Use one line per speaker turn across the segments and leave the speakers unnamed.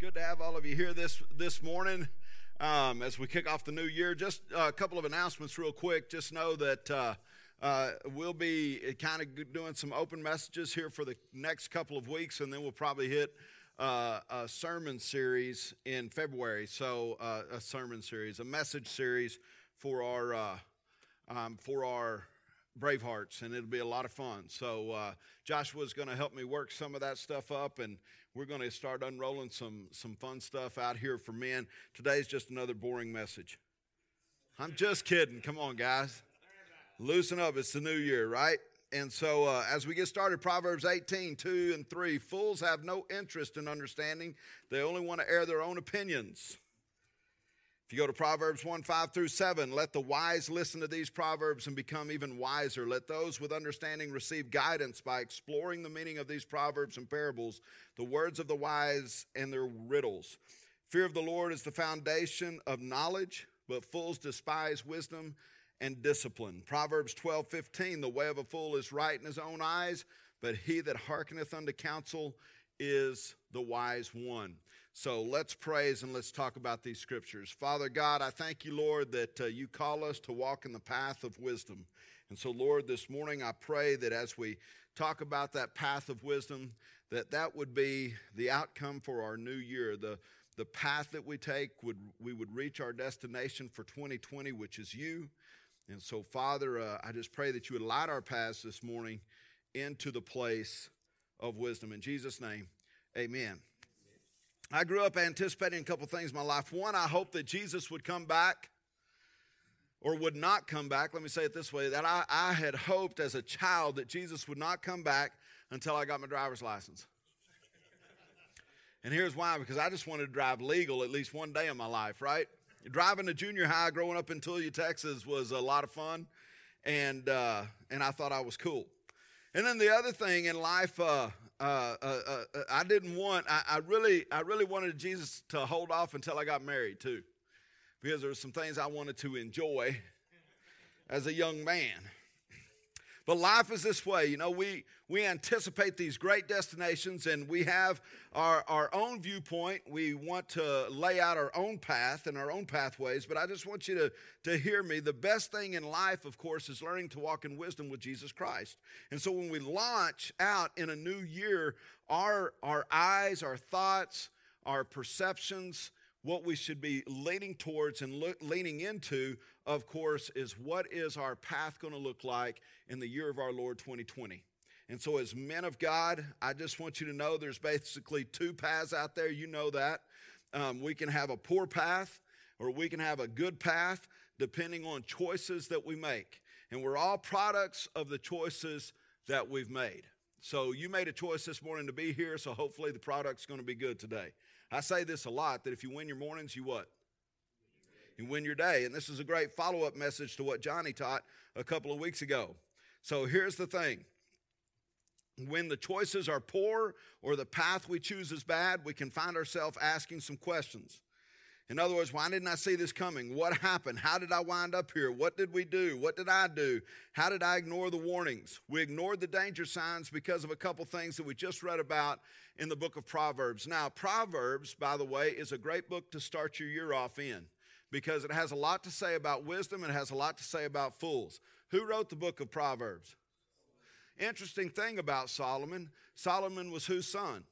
Good to have all of you here this this morning um, as we kick off the new year. Just a couple of announcements, real quick. Just know that uh, uh, we'll be kind of doing some open messages here for the next couple of weeks, and then we'll probably hit uh, a sermon series in February. So uh, a sermon series, a message series for our uh, um, for our Bravehearts, and it'll be a lot of fun. So uh, Joshua's going to help me work some of that stuff up, and we're going to start unrolling some some fun stuff out here for men. Today's just another boring message. I'm just kidding. Come on, guys, loosen up. It's the new year, right? And so, uh, as we get started, Proverbs 18, 2 and 3 Fools have no interest in understanding, they only want to air their own opinions. If you go to Proverbs 1 5 through 7, let the wise listen to these proverbs and become even wiser. Let those with understanding receive guidance by exploring the meaning of these proverbs and parables, the words of the wise and their riddles. Fear of the Lord is the foundation of knowledge, but fools despise wisdom and discipline. Proverbs 12 15, the way of a fool is right in his own eyes, but he that hearkeneth unto counsel is the wise one. So let's praise and let's talk about these scriptures. Father God, I thank you, Lord, that uh, you call us to walk in the path of wisdom. And so, Lord, this morning I pray that as we talk about that path of wisdom, that that would be the outcome for our new year. The, the path that we take, would, we would reach our destination for 2020, which is you. And so, Father, uh, I just pray that you would light our paths this morning into the place of wisdom. In Jesus' name, amen. I grew up anticipating a couple things in my life. One, I hoped that Jesus would come back or would not come back. Let me say it this way that I, I had hoped as a child that Jesus would not come back until I got my driver's license. And here's why because I just wanted to drive legal at least one day in my life, right? Driving to junior high growing up in Tulia, Texas was a lot of fun, and, uh, and I thought I was cool. And then the other thing in life, uh, uh, uh, uh, I didn't want. I, I, really, I really wanted Jesus to hold off until I got married too, because there were some things I wanted to enjoy as a young man. But life is this way, you know, we, we anticipate these great destinations and we have our, our own viewpoint. We want to lay out our own path and our own pathways. But I just want you to, to hear me. The best thing in life, of course, is learning to walk in wisdom with Jesus Christ. And so when we launch out in a new year, our, our eyes, our thoughts, our perceptions, what we should be leaning towards and lo- leaning into, of course, is what is our path going to look like in the year of our Lord 2020. And so, as men of God, I just want you to know there's basically two paths out there. You know that. Um, we can have a poor path or we can have a good path depending on choices that we make. And we're all products of the choices that we've made. So, you made a choice this morning to be here, so hopefully the product's going to be good today. I say this a lot that if you win your mornings, you what? You win your day. And this is a great follow up message to what Johnny taught a couple of weeks ago. So here's the thing when the choices are poor or the path we choose is bad, we can find ourselves asking some questions. In other words, why didn't I see this coming? What happened? How did I wind up here? What did we do? What did I do? How did I ignore the warnings? We ignored the danger signs because of a couple things that we just read about in the book of Proverbs. Now, Proverbs, by the way, is a great book to start your year off in because it has a lot to say about wisdom and it has a lot to say about fools. Who wrote the book of Proverbs? Interesting thing about Solomon Solomon was whose son?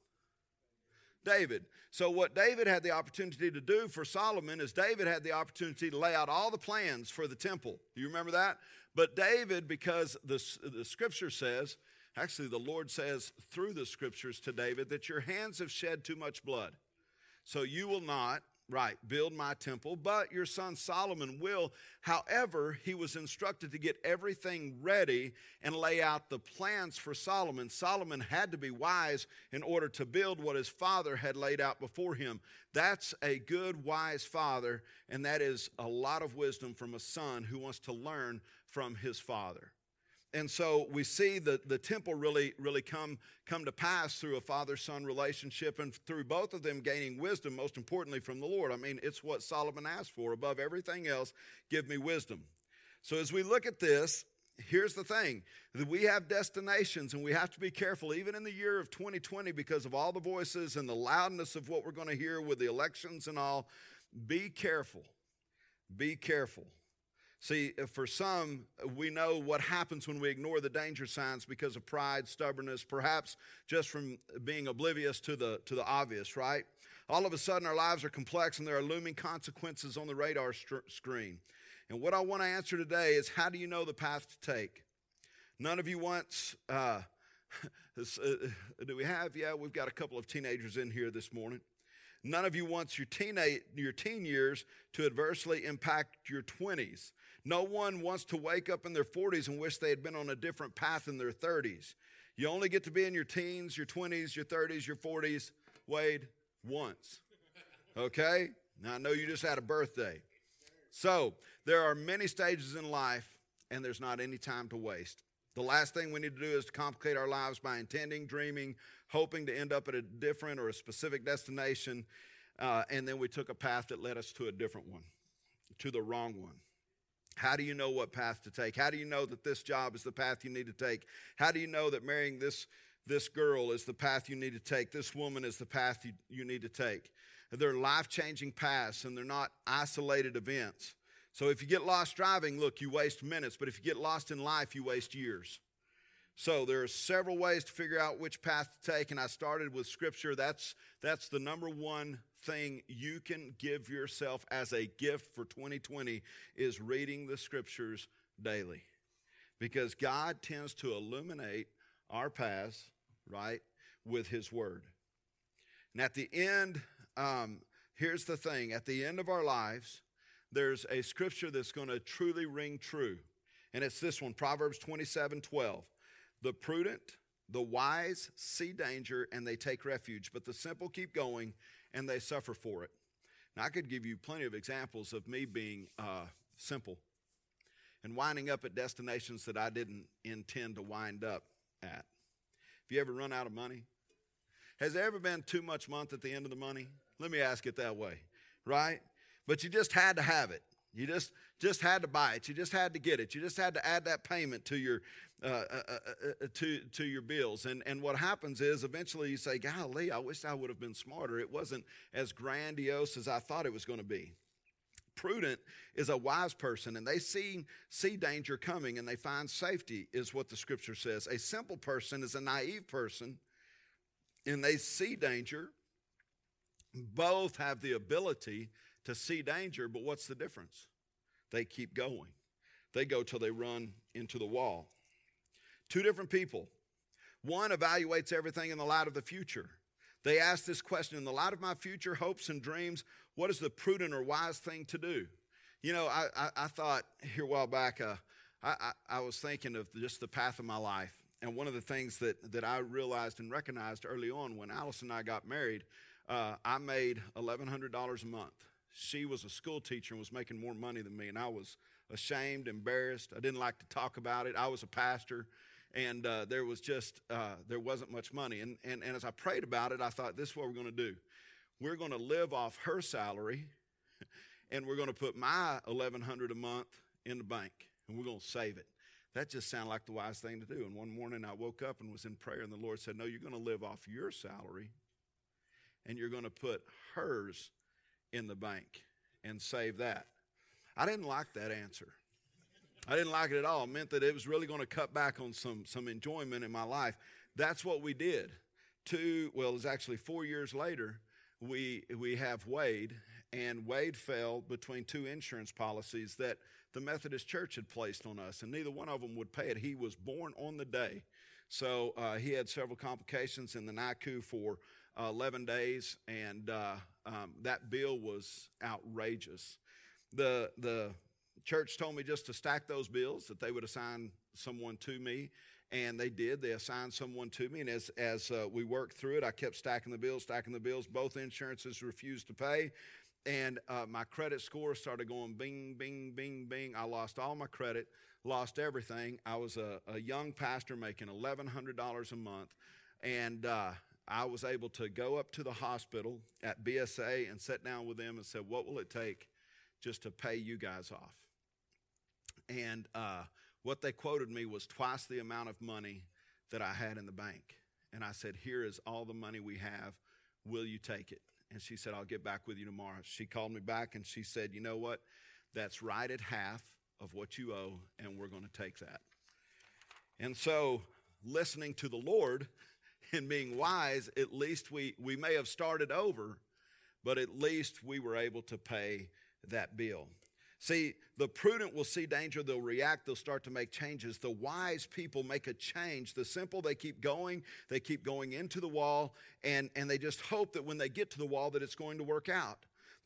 David. So, what David had the opportunity to do for Solomon is David had the opportunity to lay out all the plans for the temple. Do you remember that? But David, because the, the scripture says, actually, the Lord says through the scriptures to David, that your hands have shed too much blood. So, you will not Right, build my temple, but your son Solomon will. However, he was instructed to get everything ready and lay out the plans for Solomon. Solomon had to be wise in order to build what his father had laid out before him. That's a good, wise father, and that is a lot of wisdom from a son who wants to learn from his father and so we see the, the temple really really come come to pass through a father-son relationship and through both of them gaining wisdom most importantly from the lord. I mean it's what solomon asked for. Above everything else give me wisdom. So as we look at this here's the thing. That we have destinations and we have to be careful even in the year of 2020 because of all the voices and the loudness of what we're going to hear with the elections and all. Be careful. Be careful see for some we know what happens when we ignore the danger signs because of pride stubbornness perhaps just from being oblivious to the to the obvious right all of a sudden our lives are complex and there are looming consequences on the radar st- screen and what I want to answer today is how do you know the path to take? None of you wants, uh, uh, do we have? Yeah, we've got a couple of teenagers in here this morning. None of you wants your, teenage, your teen years to adversely impact your 20s. No one wants to wake up in their 40s and wish they had been on a different path in their 30s. You only get to be in your teens, your 20s, your 30s, your 40s, Wade, once. Okay? Now I know you just had a birthday. So, there are many stages in life, and there's not any time to waste. The last thing we need to do is to complicate our lives by intending, dreaming, hoping to end up at a different or a specific destination, uh, and then we took a path that led us to a different one, to the wrong one. How do you know what path to take? How do you know that this job is the path you need to take? How do you know that marrying this, this girl is the path you need to take? This woman is the path you, you need to take? They're life changing paths and they're not isolated events. So if you get lost driving, look, you waste minutes, but if you get lost in life, you waste years. So there are several ways to figure out which path to take, and I started with scripture. That's that's the number one thing you can give yourself as a gift for 2020 is reading the scriptures daily. Because God tends to illuminate our paths, right, with his word. And at the end um, here's the thing at the end of our lives, there's a scripture that's going to truly ring true. And it's this one Proverbs 27 12. The prudent, the wise see danger and they take refuge, but the simple keep going and they suffer for it. Now, I could give you plenty of examples of me being uh, simple and winding up at destinations that I didn't intend to wind up at. Have you ever run out of money? Has there ever been too much month at the end of the money? Let me ask it that way, right? But you just had to have it. You just just had to buy it. You just had to get it. You just had to add that payment to your uh, uh, uh, uh, to to your bills. And and what happens is eventually you say, "Golly, I wish I would have been smarter. It wasn't as grandiose as I thought it was going to be." Prudent is a wise person, and they see see danger coming and they find safety. Is what the scripture says. A simple person is a naive person, and they see danger both have the ability to see danger, but what's the difference? They keep going. They go till they run into the wall. Two different people. One evaluates everything in the light of the future. They ask this question in the light of my future hopes and dreams, what is the prudent or wise thing to do? You know, I, I, I thought here a while back, uh, I, I, I was thinking of just the path of my life. And one of the things that, that I realized and recognized early on when Alice and I got married uh, I made $1,100 a month. She was a school teacher and was making more money than me, and I was ashamed, embarrassed. I didn't like to talk about it. I was a pastor, and uh, there was just uh, there wasn't much money. And, and and as I prayed about it, I thought, this is what we're going to do. We're going to live off her salary, and we're going to put my 1,100 a month in the bank, and we're going to save it. That just sounded like the wise thing to do. And one morning I woke up and was in prayer, and the Lord said, No, you're going to live off your salary and you're going to put hers in the bank and save that. I didn't like that answer. I didn't like it at all. It meant that it was really going to cut back on some, some enjoyment in my life. That's what we did. Two, well, it's actually four years later, we, we have Wade, and Wade fell between two insurance policies that the Methodist Church had placed on us, and neither one of them would pay it. He was born on the day. So uh, he had several complications in the NICU for uh, 11 days, and uh, um, that bill was outrageous. The, the church told me just to stack those bills, that they would assign someone to me, and they did. They assigned someone to me, and as, as uh, we worked through it, I kept stacking the bills, stacking the bills. Both insurances refused to pay, and uh, my credit score started going bing, bing, bing, bing. I lost all my credit, lost everything. I was a, a young pastor making $1,100 a month, and uh, I was able to go up to the hospital at BSA and sit down with them and said, What will it take just to pay you guys off? And uh, what they quoted me was twice the amount of money that I had in the bank. And I said, Here is all the money we have. Will you take it? And she said, I'll get back with you tomorrow. She called me back and she said, You know what? That's right at half of what you owe, and we're going to take that. And so, listening to the Lord and being wise, at least we, we may have started over, but at least we were able to pay that bill. See, the prudent will see danger, they'll react, they'll start to make changes. The wise people make a change. The simple, they keep going, they keep going into the wall, and, and they just hope that when they get to the wall that it's going to work out.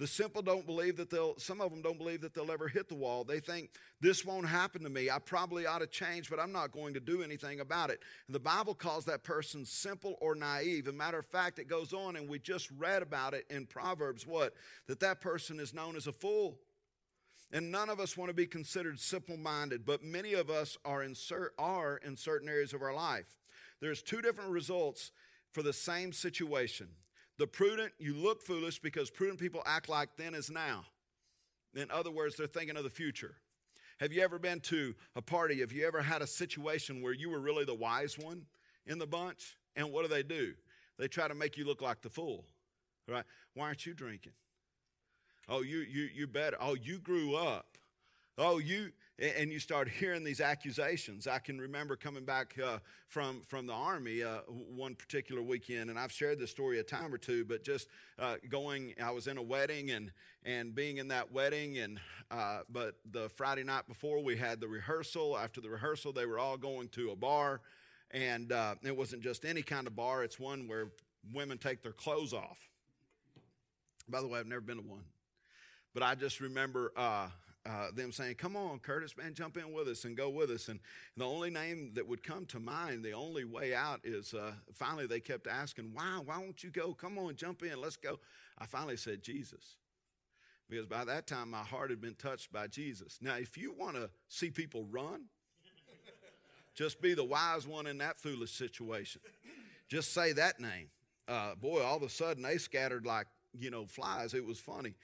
The simple don't believe that they'll, some of them don't believe that they'll ever hit the wall. They think, this won't happen to me. I probably ought to change, but I'm not going to do anything about it. And the Bible calls that person simple or naive. As a matter of fact, it goes on, and we just read about it in Proverbs what? That that person is known as a fool. And none of us want to be considered simple minded, but many of us are in, cer- are in certain areas of our life. There's two different results for the same situation. The prudent, you look foolish because prudent people act like then is now. In other words, they're thinking of the future. Have you ever been to a party? Have you ever had a situation where you were really the wise one in the bunch? And what do they do? They try to make you look like the fool, right? Why aren't you drinking? Oh, you you you better. Oh, you grew up. Oh, you and you start hearing these accusations. I can remember coming back uh, from from the army uh, one particular weekend, and I've shared this story a time or two. But just uh, going, I was in a wedding and and being in that wedding, and uh, but the Friday night before we had the rehearsal. After the rehearsal, they were all going to a bar, and uh, it wasn't just any kind of bar. It's one where women take their clothes off. By the way, I've never been to one, but I just remember uh, uh, them saying, Come on, Curtis, man, jump in with us and go with us. And the only name that would come to mind, the only way out is uh, finally they kept asking, Why? Why won't you go? Come on, jump in, let's go. I finally said, Jesus. Because by that time, my heart had been touched by Jesus. Now, if you want to see people run, just be the wise one in that foolish situation. Just say that name. Uh, boy, all of a sudden they scattered like, you know, flies. It was funny.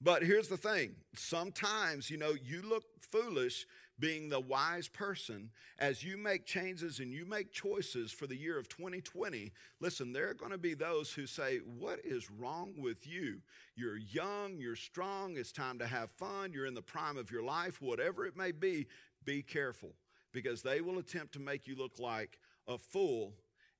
But here's the thing sometimes, you know, you look foolish being the wise person as you make changes and you make choices for the year of 2020. Listen, there are going to be those who say, What is wrong with you? You're young, you're strong, it's time to have fun, you're in the prime of your life, whatever it may be, be careful because they will attempt to make you look like a fool,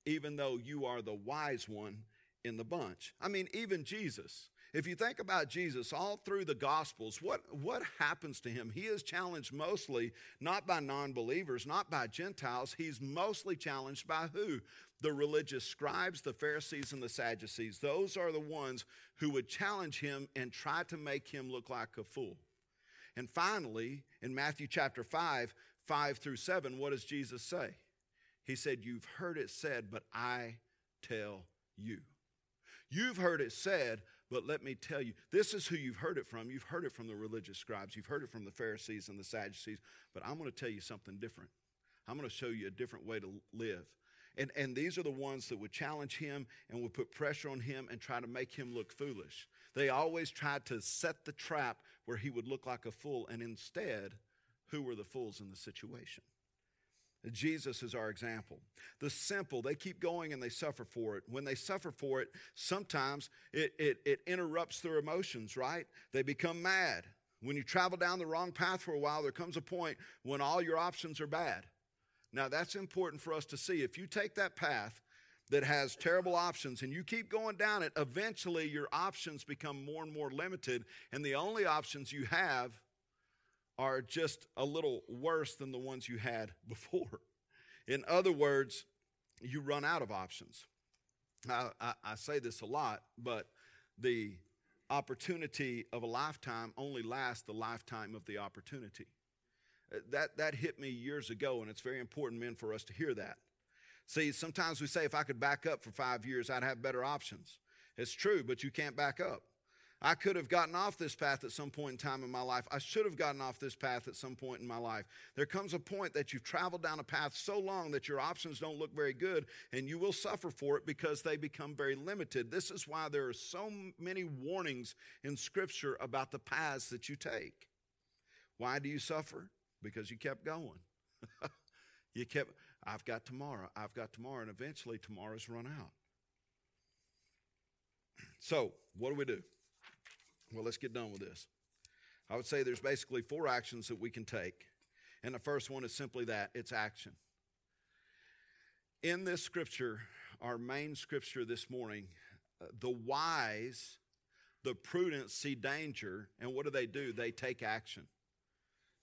even though you are the wise one in the bunch. I mean, even Jesus. If you think about Jesus all through the Gospels, what, what happens to him? He is challenged mostly not by non believers, not by Gentiles. He's mostly challenged by who? The religious scribes, the Pharisees, and the Sadducees. Those are the ones who would challenge him and try to make him look like a fool. And finally, in Matthew chapter 5, 5 through 7, what does Jesus say? He said, You've heard it said, but I tell you. You've heard it said, but let me tell you, this is who you've heard it from. You've heard it from the religious scribes, you've heard it from the Pharisees and the Sadducees, but I'm going to tell you something different. I'm going to show you a different way to live. And, and these are the ones that would challenge him and would put pressure on him and try to make him look foolish. They always tried to set the trap where he would look like a fool, and instead, who were the fools in the situation? Jesus is our example. The simple, they keep going and they suffer for it. When they suffer for it, sometimes it, it, it interrupts their emotions, right? They become mad. When you travel down the wrong path for a while, there comes a point when all your options are bad. Now, that's important for us to see. If you take that path that has terrible options and you keep going down it, eventually your options become more and more limited, and the only options you have are just a little worse than the ones you had before. In other words, you run out of options. I, I, I, say this a lot, but the opportunity of a lifetime only lasts the lifetime of the opportunity. Uh, that, that hit me years ago, and it's very important, men, for us to hear that. See, sometimes we say if I could back up for five years, I'd have better options. It's true, but you can't back up. I could have gotten off this path at some point in time in my life. I should have gotten off this path at some point in my life. There comes a point that you've traveled down a path so long that your options don't look very good, and you will suffer for it because they become very limited. This is why there are so many warnings in Scripture about the paths that you take. Why do you suffer? Because you kept going. you kept, I've got tomorrow, I've got tomorrow, and eventually tomorrow's run out. So, what do we do? Well, let's get done with this. I would say there's basically four actions that we can take. And the first one is simply that it's action. In this scripture, our main scripture this morning, uh, the wise, the prudent see danger, and what do they do? They take action.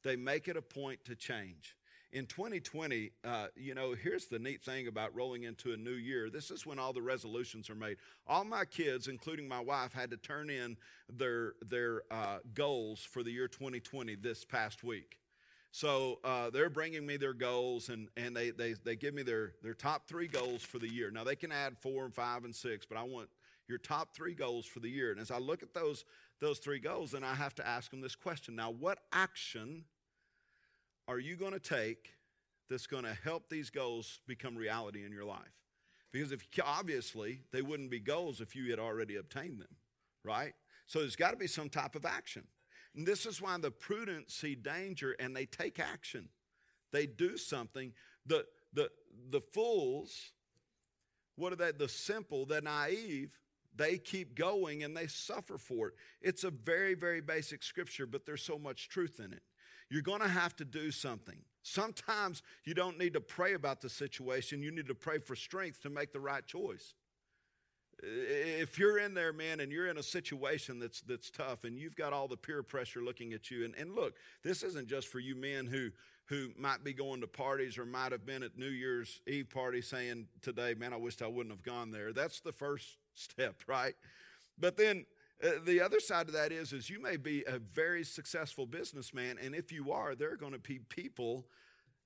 They make it a point to change. In 2020, uh, you know, here's the neat thing about rolling into a new year. This is when all the resolutions are made. All my kids, including my wife, had to turn in their their uh, goals for the year 2020 this past week. So uh, they're bringing me their goals, and, and they, they, they give me their, their top three goals for the year. Now, they can add four and five and six, but I want your top three goals for the year. And as I look at those, those three goals, then I have to ask them this question Now, what action are you going to take that's going to help these goals become reality in your life? Because if obviously they wouldn't be goals if you had already obtained them, right? So there's got to be some type of action. And this is why the prudent see danger and they take action. They do something. The, the, the fools, what are they? The simple, the naive, they keep going and they suffer for it. It's a very, very basic scripture, but there's so much truth in it. You're going to have to do something. Sometimes you don't need to pray about the situation, you need to pray for strength to make the right choice if you're in there, man, and you're in a situation that's that's tough, and you've got all the peer pressure looking at you, and, and look, this isn't just for you men who who might be going to parties or might have been at New Year's Eve party saying today, man, I wished I wouldn't have gone there. That's the first step, right? But then the other side of that is, is you may be a very successful businessman, and if you are, there are going to be people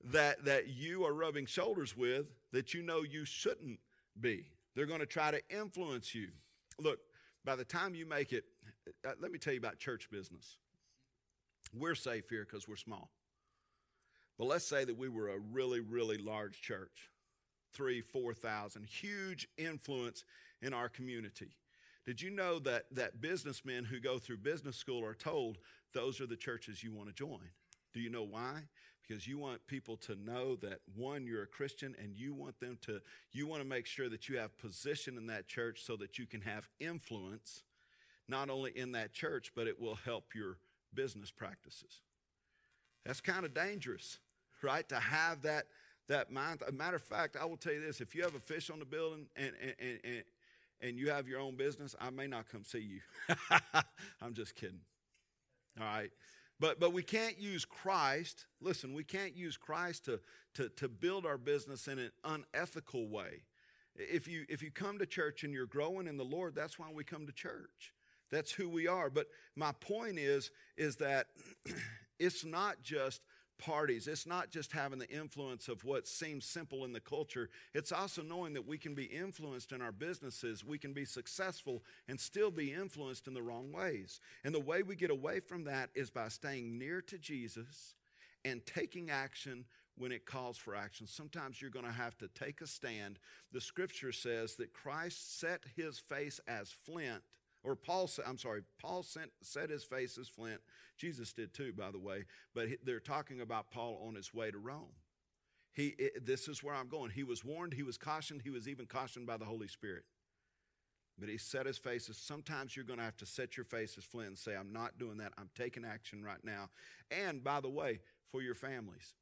that that you are rubbing shoulders with that you know you shouldn't be. They're going to try to influence you. Look, by the time you make it, uh, let me tell you about church business. We're safe here because we're small. But let's say that we were a really, really large church three, 4,000, huge influence in our community. Did you know that, that businessmen who go through business school are told those are the churches you want to join? Do you know why? because you want people to know that one you're a christian and you want them to you want to make sure that you have position in that church so that you can have influence not only in that church but it will help your business practices that's kind of dangerous right to have that that mind a matter of fact i will tell you this if you have a fish on the building and and, and, and you have your own business i may not come see you i'm just kidding all right but, but we can't use Christ, listen, we can't use Christ to, to, to build our business in an unethical way. If you, if you come to church and you're growing in the Lord, that's why we come to church. That's who we are. But my point is, is that it's not just parties. It's not just having the influence of what seems simple in the culture. It's also knowing that we can be influenced in our businesses. We can be successful and still be influenced in the wrong ways. And the way we get away from that is by staying near to Jesus and taking action when it calls for action. Sometimes you're going to have to take a stand. The scripture says that Christ set his face as flint or Paul, I'm sorry, Paul sent, set his face as flint. Jesus did too, by the way. But they're talking about Paul on his way to Rome. He, it, this is where I'm going. He was warned, he was cautioned, he was even cautioned by the Holy Spirit. But he set his face as sometimes you're going to have to set your face as flint and say, I'm not doing that. I'm taking action right now. And by the way, for your families.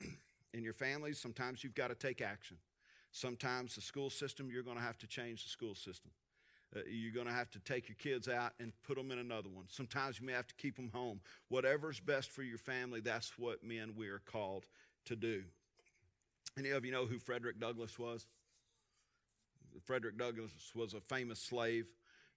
In your families, sometimes you've got to take action. Sometimes the school system, you're going to have to change the school system. Uh, you're going to have to take your kids out and put them in another one. Sometimes you may have to keep them home. Whatever's best for your family, that's what men we are called to do. Any of you know who Frederick Douglass was? Frederick Douglass was a famous slave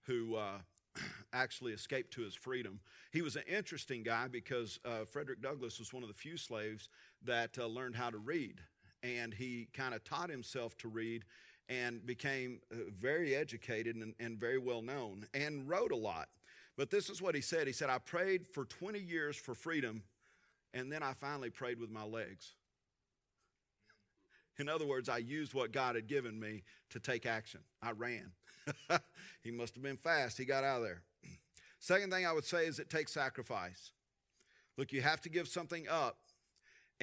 who uh, actually escaped to his freedom. He was an interesting guy because uh, Frederick Douglass was one of the few slaves that uh, learned how to read. And he kind of taught himself to read and became uh, very educated and, and very well known and wrote a lot. But this is what he said He said, I prayed for 20 years for freedom, and then I finally prayed with my legs. In other words, I used what God had given me to take action. I ran. he must have been fast. He got out of there. Second thing I would say is it takes sacrifice. Look, you have to give something up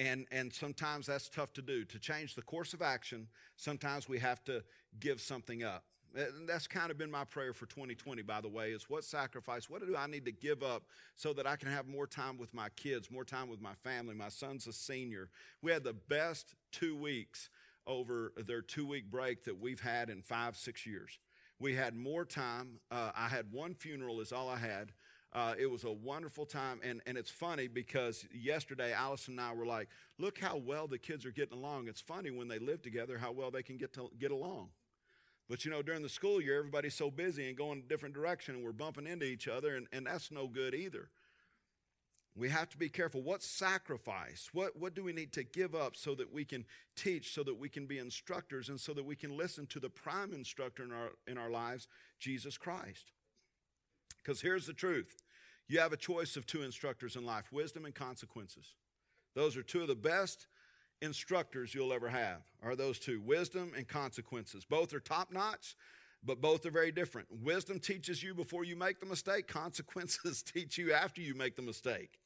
And, and sometimes that's tough to do. To change the course of action, sometimes we have to give something up. And that's kind of been my prayer for 2020, by the way, is what sacrifice, what do I need to give up so that I can have more time with my kids, more time with my family? My son's a senior. We had the best two weeks over their two week break that we've had in five, six years. We had more time. Uh, I had one funeral, is all I had. Uh, it was a wonderful time. And, and it's funny because yesterday, Allison and I were like, look how well the kids are getting along. It's funny when they live together how well they can get, to, get along. But you know, during the school year, everybody's so busy and going a different direction, and we're bumping into each other, and, and that's no good either. We have to be careful. What sacrifice? What, what do we need to give up so that we can teach, so that we can be instructors, and so that we can listen to the prime instructor in our, in our lives, Jesus Christ? Because here's the truth you have a choice of two instructors in life wisdom and consequences. Those are two of the best instructors you'll ever have, are those two wisdom and consequences. Both are top notch, but both are very different. Wisdom teaches you before you make the mistake, consequences teach you after you make the mistake.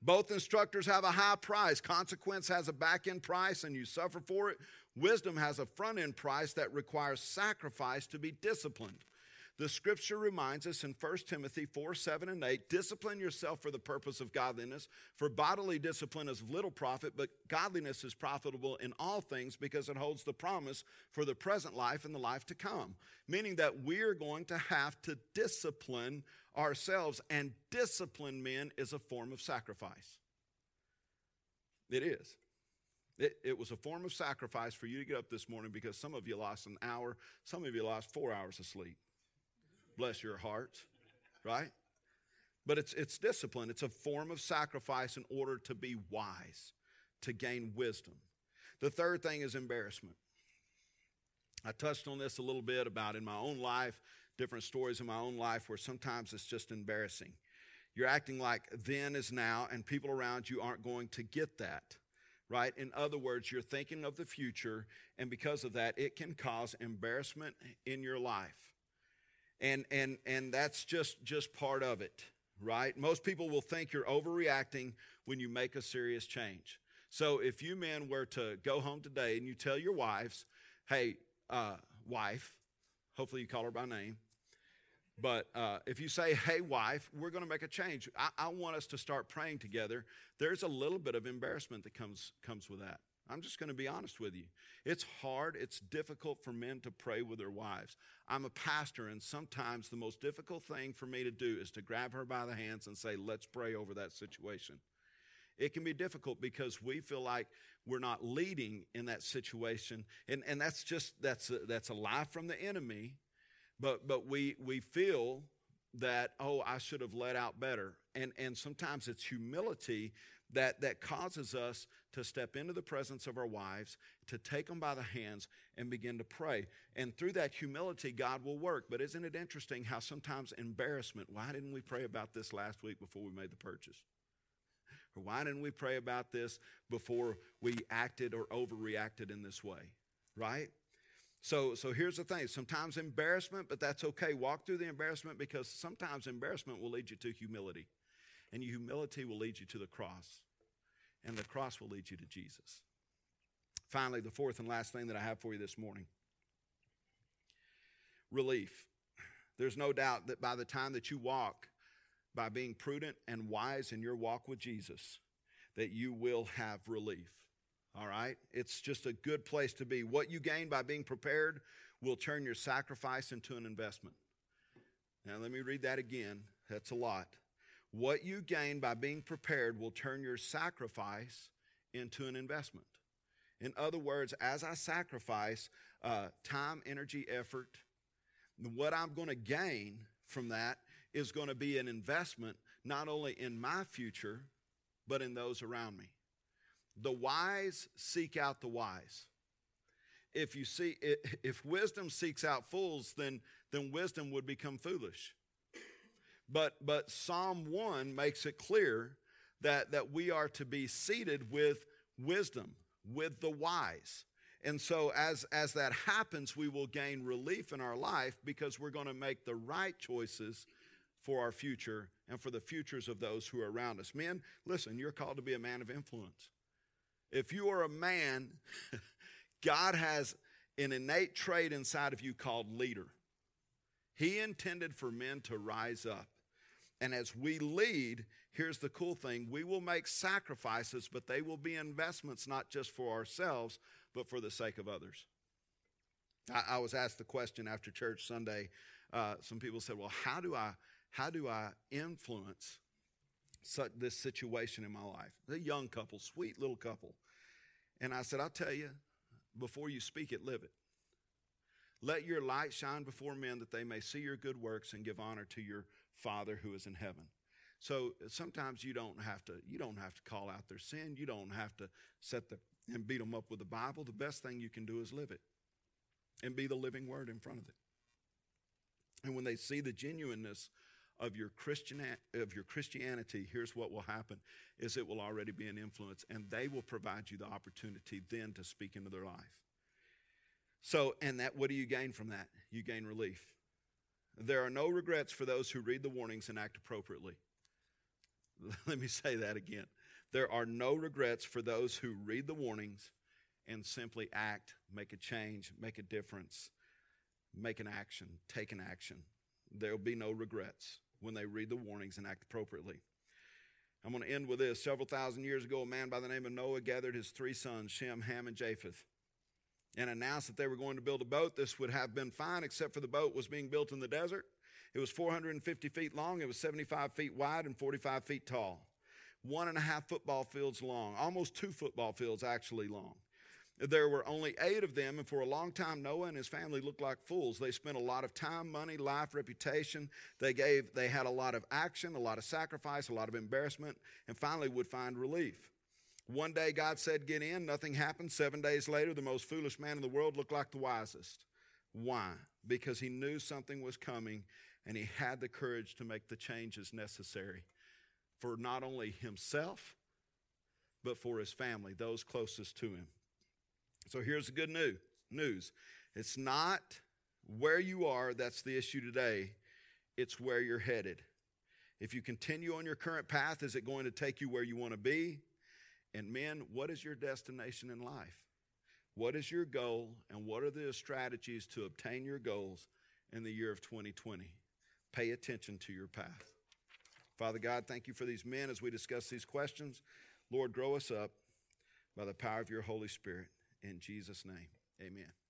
Both instructors have a high price. Consequence has a back end price and you suffer for it. Wisdom has a front end price that requires sacrifice to be disciplined. The scripture reminds us in 1 Timothy 4 7 and 8 discipline yourself for the purpose of godliness. For bodily discipline is of little profit, but godliness is profitable in all things because it holds the promise for the present life and the life to come. Meaning that we're going to have to discipline ourselves, and discipline men is a form of sacrifice. It is. It, it, was a form of sacrifice for you to get up this morning because some of you lost an hour, some of you lost four hours of sleep bless your hearts, right? But it's, it's discipline. It's a form of sacrifice in order to be wise, to gain wisdom. The third thing is embarrassment. I touched on this a little bit about in my own life, different stories in my own life where sometimes it's just embarrassing. You're acting like then is now, and people around you aren't going to get that, right? In other words, you're thinking of the future, and because of that, it can cause embarrassment in your life and and and that's just just part of it right? Most people will think you're overreacting when you make a serious change. So if you men were to go home today and you tell your wives hey uh, wife hopefully you call her by name but uh, if you say hey wife we're going to make a change I, I want us to start praying together. There's a little bit of embarrassment that comes comes with that I'm just going to be honest with you. It's hard, it's difficult for men to pray with their wives. I'm a pastor, and sometimes the most difficult thing for me to do is to grab her by the hands and say, Let's pray over that situation. It can be difficult because we feel like we're not leading in that situation. And, and that's just that's a, that's a lie from the enemy. But but we we feel that, oh, I should have let out better. And and sometimes it's humility that, that causes us to step into the presence of our wives, to take them by the hands, and begin to pray. And through that humility, God will work. But isn't it interesting how sometimes embarrassment, why didn't we pray about this last week before we made the purchase? Or why didn't we pray about this before we acted or overreacted in this way? Right? So, so here's the thing sometimes embarrassment, but that's okay. Walk through the embarrassment because sometimes embarrassment will lead you to humility and humility will lead you to the cross, and the cross will lead you to Jesus. Finally, the fourth and last thing that I have for you this morning relief. There's no doubt that by the time that you walk by being prudent and wise in your walk with Jesus, that you will have relief. All right? It's just a good place to be. What you gain by being prepared will turn your sacrifice into an investment. Now, let me read that again. That's a lot. What you gain by being prepared will turn your sacrifice into an investment. In other words, as I sacrifice uh, time, energy, effort, what I'm going to gain from that is going to be an investment not only in my future, but in those around me. The wise seek out the wise. If you see, if wisdom seeks out fools, then, then wisdom would become foolish. But, but Psalm 1 makes it clear that, that we are to be seated with wisdom, with the wise. And so, as, as that happens, we will gain relief in our life because we're going to make the right choices for our future and for the futures of those who are around us. Men, listen, you're called to be a man of influence. If you are a man, God has an innate trait inside of you called leader. He intended for men to rise up. And as we lead, here's the cool thing we will make sacrifices, but they will be investments not just for ourselves, but for the sake of others. I, I was asked the question after church Sunday. Uh, some people said, Well, how do I, how do I influence such, this situation in my life? The young couple, sweet little couple. And I said, I'll tell you, before you speak it, live it. Let your light shine before men that they may see your good works and give honor to your Father who is in heaven. So sometimes you don't have to you don't have to call out their sin. You don't have to set the and beat them up with the Bible. The best thing you can do is live it and be the living word in front of it. And when they see the genuineness of your Christian of your Christianity, here's what will happen is it will already be an influence and they will provide you the opportunity then to speak into their life. So, and that, what do you gain from that? You gain relief. There are no regrets for those who read the warnings and act appropriately. Let me say that again. There are no regrets for those who read the warnings and simply act, make a change, make a difference, make an action, take an action. There will be no regrets when they read the warnings and act appropriately. I'm going to end with this. Several thousand years ago, a man by the name of Noah gathered his three sons, Shem, Ham, and Japheth and announced that they were going to build a boat. This would have been fine, except for the boat was being built in the desert. It was 450 feet long, it was 75 feet wide, and 45 feet tall. One and a half football fields long, almost two football fields actually long. There were only eight of them, and for a long time, Noah and his family looked like fools. They spent a lot of time, money, life, reputation. They gave, they had a lot of action, a lot of sacrifice, a lot of embarrassment, and finally would find relief. One day God said, Get in, nothing happened. Seven days later, the most foolish man in the world looked like the wisest. Why? Because he knew something was coming and he had the courage to make the changes necessary for not only himself, but for his family, those closest to him. So here's the good news. News. It's not where you are that's the issue today, it's where you're headed. If you continue on your current path, is it going to take you where you want to be? And men, what is your destination in life? What is your goal, and what are the strategies to obtain your goals in the year of 2020? Pay attention to your path. Father God, thank you for these men as we discuss these questions. Lord, grow us up by the power of your Holy Spirit. In Jesus' name, amen.